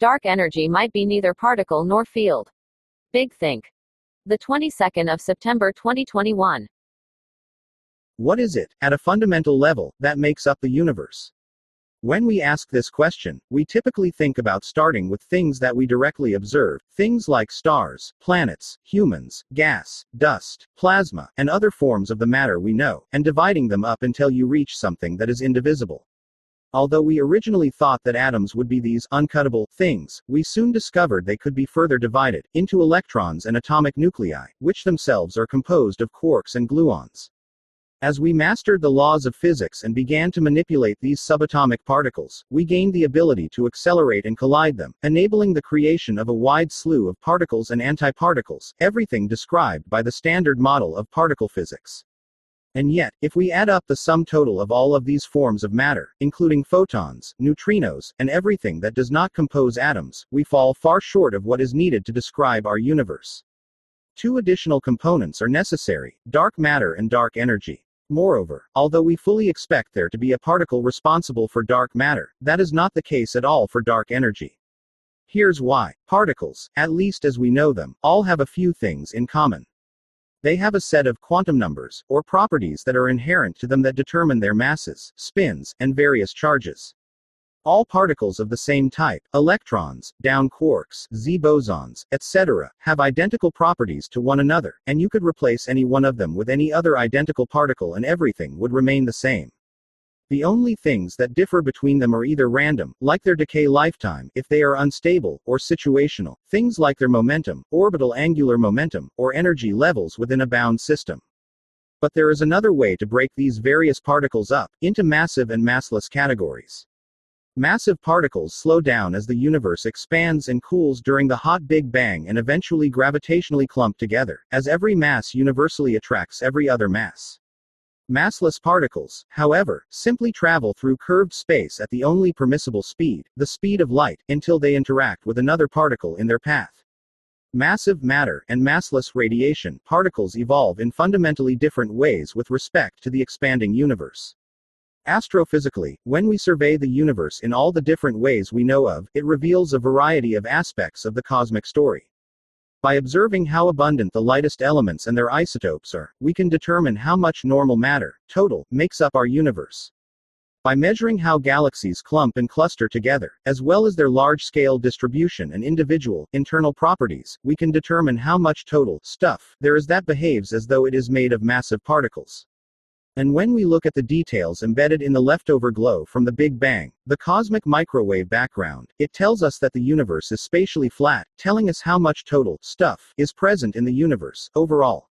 Dark energy might be neither particle nor field. Big Think. The 22nd of September 2021. What is it, at a fundamental level, that makes up the universe? When we ask this question, we typically think about starting with things that we directly observe, things like stars, planets, humans, gas, dust, plasma, and other forms of the matter we know, and dividing them up until you reach something that is indivisible. Although we originally thought that atoms would be these uncuttable things, we soon discovered they could be further divided into electrons and atomic nuclei, which themselves are composed of quarks and gluons. As we mastered the laws of physics and began to manipulate these subatomic particles, we gained the ability to accelerate and collide them, enabling the creation of a wide slew of particles and antiparticles, everything described by the standard model of particle physics. And yet, if we add up the sum total of all of these forms of matter, including photons, neutrinos, and everything that does not compose atoms, we fall far short of what is needed to describe our universe. Two additional components are necessary dark matter and dark energy. Moreover, although we fully expect there to be a particle responsible for dark matter, that is not the case at all for dark energy. Here's why. Particles, at least as we know them, all have a few things in common. They have a set of quantum numbers, or properties that are inherent to them that determine their masses, spins, and various charges. All particles of the same type, electrons, down quarks, Z bosons, etc., have identical properties to one another, and you could replace any one of them with any other identical particle and everything would remain the same. The only things that differ between them are either random, like their decay lifetime, if they are unstable, or situational, things like their momentum, orbital angular momentum, or energy levels within a bound system. But there is another way to break these various particles up into massive and massless categories. Massive particles slow down as the universe expands and cools during the hot Big Bang and eventually gravitationally clump together, as every mass universally attracts every other mass. Massless particles, however, simply travel through curved space at the only permissible speed, the speed of light, until they interact with another particle in their path. Massive matter and massless radiation particles evolve in fundamentally different ways with respect to the expanding universe. Astrophysically, when we survey the universe in all the different ways we know of, it reveals a variety of aspects of the cosmic story. By observing how abundant the lightest elements and their isotopes are, we can determine how much normal matter, total, makes up our universe. By measuring how galaxies clump and cluster together, as well as their large scale distribution and individual, internal properties, we can determine how much total stuff there is that behaves as though it is made of massive particles. And when we look at the details embedded in the leftover glow from the Big Bang, the cosmic microwave background, it tells us that the universe is spatially flat, telling us how much total stuff is present in the universe overall.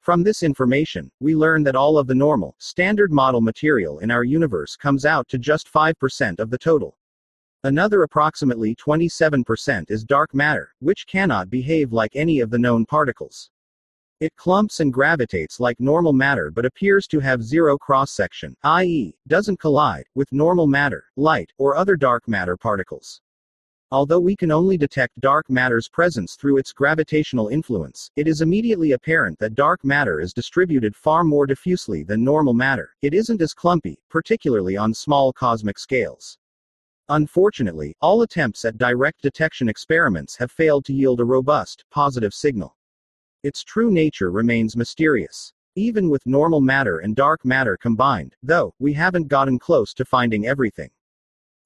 From this information, we learn that all of the normal, standard model material in our universe comes out to just 5% of the total. Another approximately 27% is dark matter, which cannot behave like any of the known particles. It clumps and gravitates like normal matter but appears to have zero cross section, i.e., doesn't collide with normal matter, light, or other dark matter particles. Although we can only detect dark matter's presence through its gravitational influence, it is immediately apparent that dark matter is distributed far more diffusely than normal matter. It isn't as clumpy, particularly on small cosmic scales. Unfortunately, all attempts at direct detection experiments have failed to yield a robust, positive signal. Its true nature remains mysterious. Even with normal matter and dark matter combined, though, we haven't gotten close to finding everything.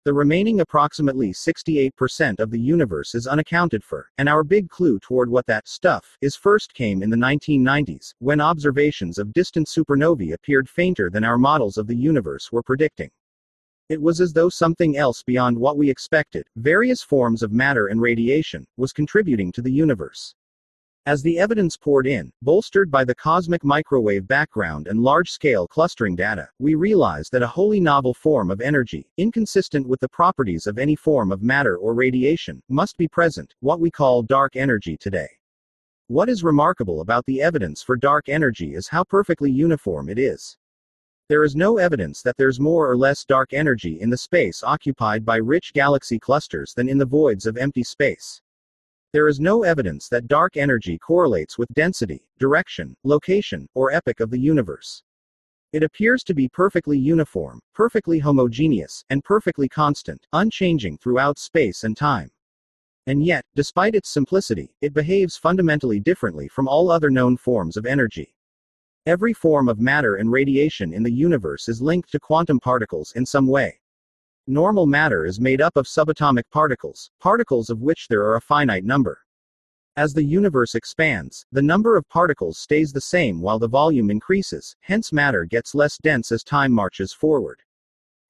The remaining approximately 68% of the universe is unaccounted for, and our big clue toward what that stuff is first came in the 1990s, when observations of distant supernovae appeared fainter than our models of the universe were predicting. It was as though something else beyond what we expected, various forms of matter and radiation, was contributing to the universe. As the evidence poured in, bolstered by the cosmic microwave background and large scale clustering data, we realized that a wholly novel form of energy, inconsistent with the properties of any form of matter or radiation, must be present, what we call dark energy today. What is remarkable about the evidence for dark energy is how perfectly uniform it is. There is no evidence that there's more or less dark energy in the space occupied by rich galaxy clusters than in the voids of empty space. There is no evidence that dark energy correlates with density, direction, location, or epoch of the universe. It appears to be perfectly uniform, perfectly homogeneous, and perfectly constant, unchanging throughout space and time. And yet, despite its simplicity, it behaves fundamentally differently from all other known forms of energy. Every form of matter and radiation in the universe is linked to quantum particles in some way. Normal matter is made up of subatomic particles, particles of which there are a finite number. As the universe expands, the number of particles stays the same while the volume increases, hence matter gets less dense as time marches forward.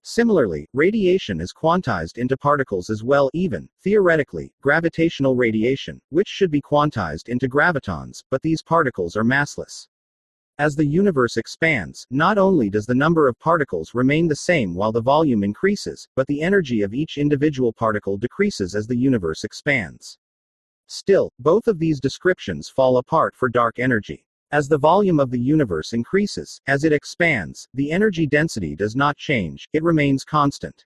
Similarly, radiation is quantized into particles as well, even, theoretically, gravitational radiation, which should be quantized into gravitons, but these particles are massless. As the universe expands, not only does the number of particles remain the same while the volume increases, but the energy of each individual particle decreases as the universe expands. Still, both of these descriptions fall apart for dark energy. As the volume of the universe increases, as it expands, the energy density does not change, it remains constant.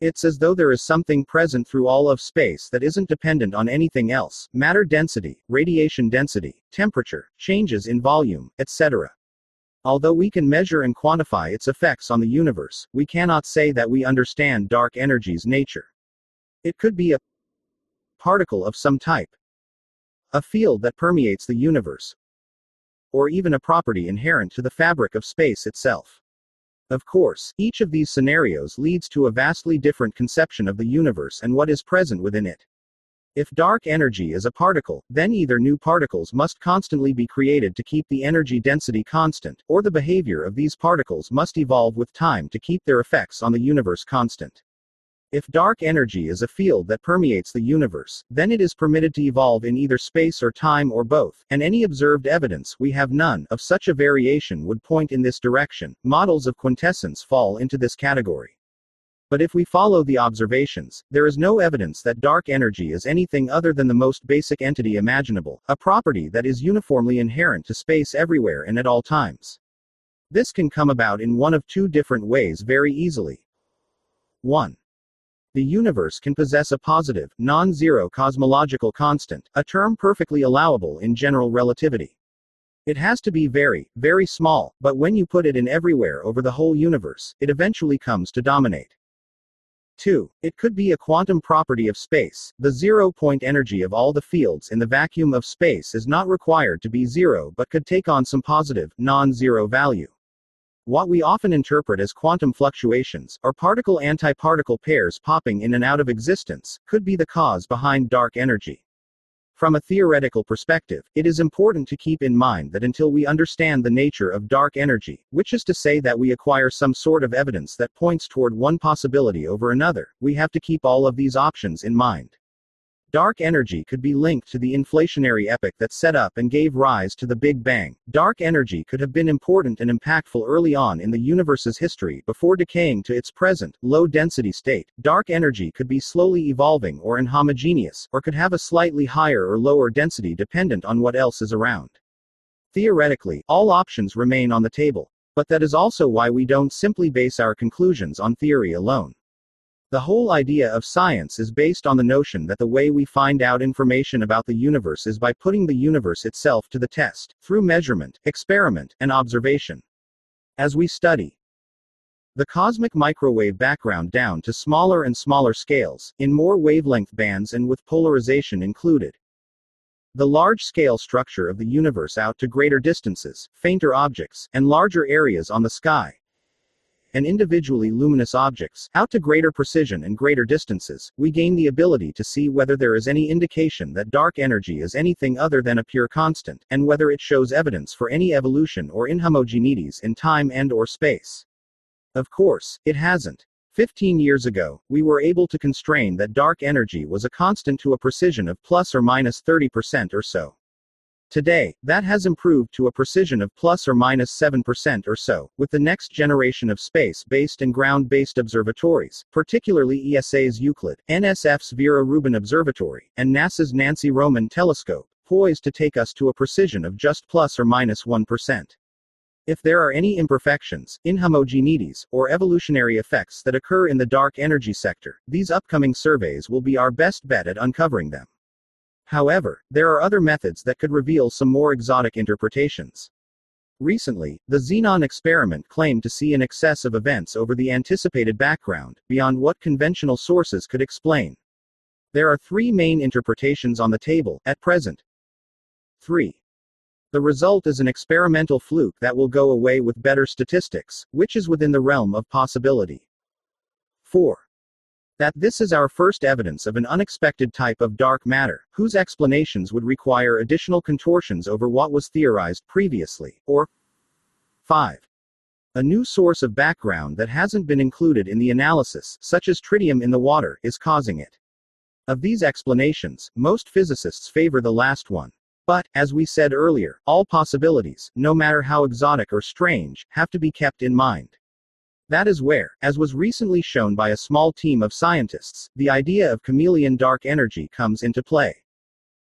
It's as though there is something present through all of space that isn't dependent on anything else matter density, radiation density, temperature, changes in volume, etc. Although we can measure and quantify its effects on the universe, we cannot say that we understand dark energy's nature. It could be a particle of some type, a field that permeates the universe, or even a property inherent to the fabric of space itself. Of course, each of these scenarios leads to a vastly different conception of the universe and what is present within it. If dark energy is a particle, then either new particles must constantly be created to keep the energy density constant, or the behavior of these particles must evolve with time to keep their effects on the universe constant. If dark energy is a field that permeates the universe, then it is permitted to evolve in either space or time or both, and any observed evidence we have none of such a variation would point in this direction. Models of quintessence fall into this category. But if we follow the observations, there is no evidence that dark energy is anything other than the most basic entity imaginable, a property that is uniformly inherent to space everywhere and at all times. This can come about in one of two different ways very easily. 1. The universe can possess a positive, non-zero cosmological constant, a term perfectly allowable in general relativity. It has to be very, very small, but when you put it in everywhere over the whole universe, it eventually comes to dominate. 2. It could be a quantum property of space. The zero point energy of all the fields in the vacuum of space is not required to be zero but could take on some positive, non zero value. What we often interpret as quantum fluctuations, or particle antiparticle pairs popping in and out of existence, could be the cause behind dark energy. From a theoretical perspective, it is important to keep in mind that until we understand the nature of dark energy, which is to say that we acquire some sort of evidence that points toward one possibility over another, we have to keep all of these options in mind. Dark energy could be linked to the inflationary epoch that set up and gave rise to the Big Bang. Dark energy could have been important and impactful early on in the universe's history before decaying to its present, low density state. Dark energy could be slowly evolving or inhomogeneous, or could have a slightly higher or lower density dependent on what else is around. Theoretically, all options remain on the table. But that is also why we don't simply base our conclusions on theory alone. The whole idea of science is based on the notion that the way we find out information about the universe is by putting the universe itself to the test, through measurement, experiment, and observation. As we study the cosmic microwave background down to smaller and smaller scales, in more wavelength bands and with polarization included. The large scale structure of the universe out to greater distances, fainter objects, and larger areas on the sky, and individually luminous objects, out to greater precision and greater distances, we gain the ability to see whether there is any indication that dark energy is anything other than a pure constant, and whether it shows evidence for any evolution or inhomogeneities in time and or space. Of course, it hasn't. 15 years ago, we were able to constrain that dark energy was a constant to a precision of plus or minus 30% or so. Today, that has improved to a precision of plus or minus 7% or so, with the next generation of space based and ground based observatories, particularly ESA's Euclid, NSF's Vera Rubin Observatory, and NASA's Nancy Roman Telescope, poised to take us to a precision of just plus or minus 1. If there are any imperfections, inhomogeneities, or evolutionary effects that occur in the dark energy sector, these upcoming surveys will be our best bet at uncovering them. However, there are other methods that could reveal some more exotic interpretations. Recently, the Xenon experiment claimed to see an excess of events over the anticipated background, beyond what conventional sources could explain. There are three main interpretations on the table, at present. 3. The result is an experimental fluke that will go away with better statistics, which is within the realm of possibility. 4. That this is our first evidence of an unexpected type of dark matter, whose explanations would require additional contortions over what was theorized previously, or 5. A new source of background that hasn't been included in the analysis, such as tritium in the water, is causing it. Of these explanations, most physicists favor the last one. But, as we said earlier, all possibilities, no matter how exotic or strange, have to be kept in mind. That is where, as was recently shown by a small team of scientists, the idea of chameleon dark energy comes into play.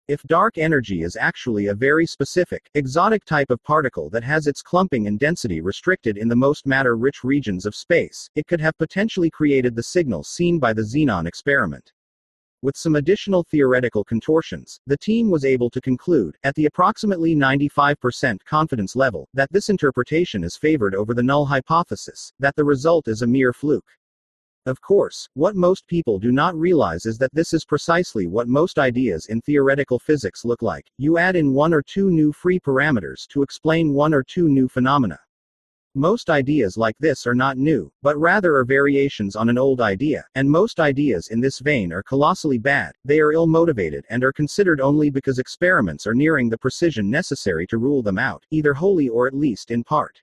If dark energy is actually a very specific, exotic type of particle that has its clumping and density restricted in the most matter rich regions of space, it could have potentially created the signal seen by the xenon experiment. With some additional theoretical contortions, the team was able to conclude, at the approximately 95% confidence level, that this interpretation is favored over the null hypothesis, that the result is a mere fluke. Of course, what most people do not realize is that this is precisely what most ideas in theoretical physics look like. You add in one or two new free parameters to explain one or two new phenomena. Most ideas like this are not new, but rather are variations on an old idea, and most ideas in this vein are colossally bad, they are ill motivated and are considered only because experiments are nearing the precision necessary to rule them out, either wholly or at least in part.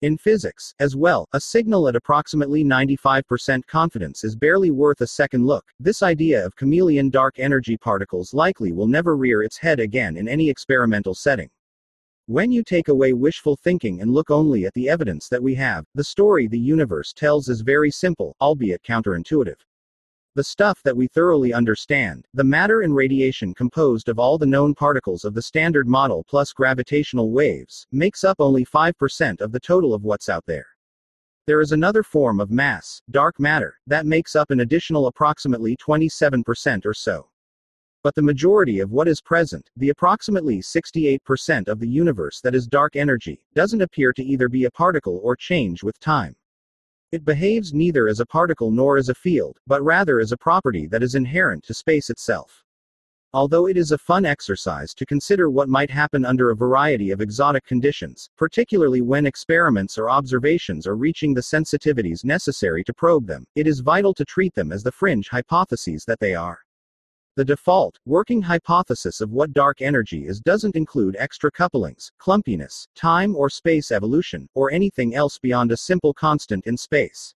In physics, as well, a signal at approximately 95% confidence is barely worth a second look. This idea of chameleon dark energy particles likely will never rear its head again in any experimental setting. When you take away wishful thinking and look only at the evidence that we have, the story the universe tells is very simple, albeit counterintuitive. The stuff that we thoroughly understand, the matter and radiation composed of all the known particles of the Standard Model plus gravitational waves, makes up only 5% of the total of what's out there. There is another form of mass, dark matter, that makes up an additional approximately 27% or so. But the majority of what is present, the approximately 68% of the universe that is dark energy, doesn't appear to either be a particle or change with time. It behaves neither as a particle nor as a field, but rather as a property that is inherent to space itself. Although it is a fun exercise to consider what might happen under a variety of exotic conditions, particularly when experiments or observations are reaching the sensitivities necessary to probe them, it is vital to treat them as the fringe hypotheses that they are. The default, working hypothesis of what dark energy is doesn't include extra couplings, clumpiness, time or space evolution, or anything else beyond a simple constant in space.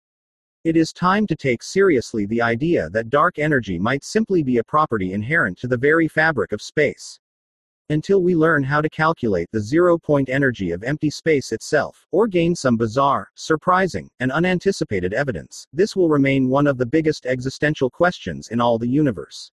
It is time to take seriously the idea that dark energy might simply be a property inherent to the very fabric of space. Until we learn how to calculate the zero point energy of empty space itself, or gain some bizarre, surprising, and unanticipated evidence, this will remain one of the biggest existential questions in all the universe.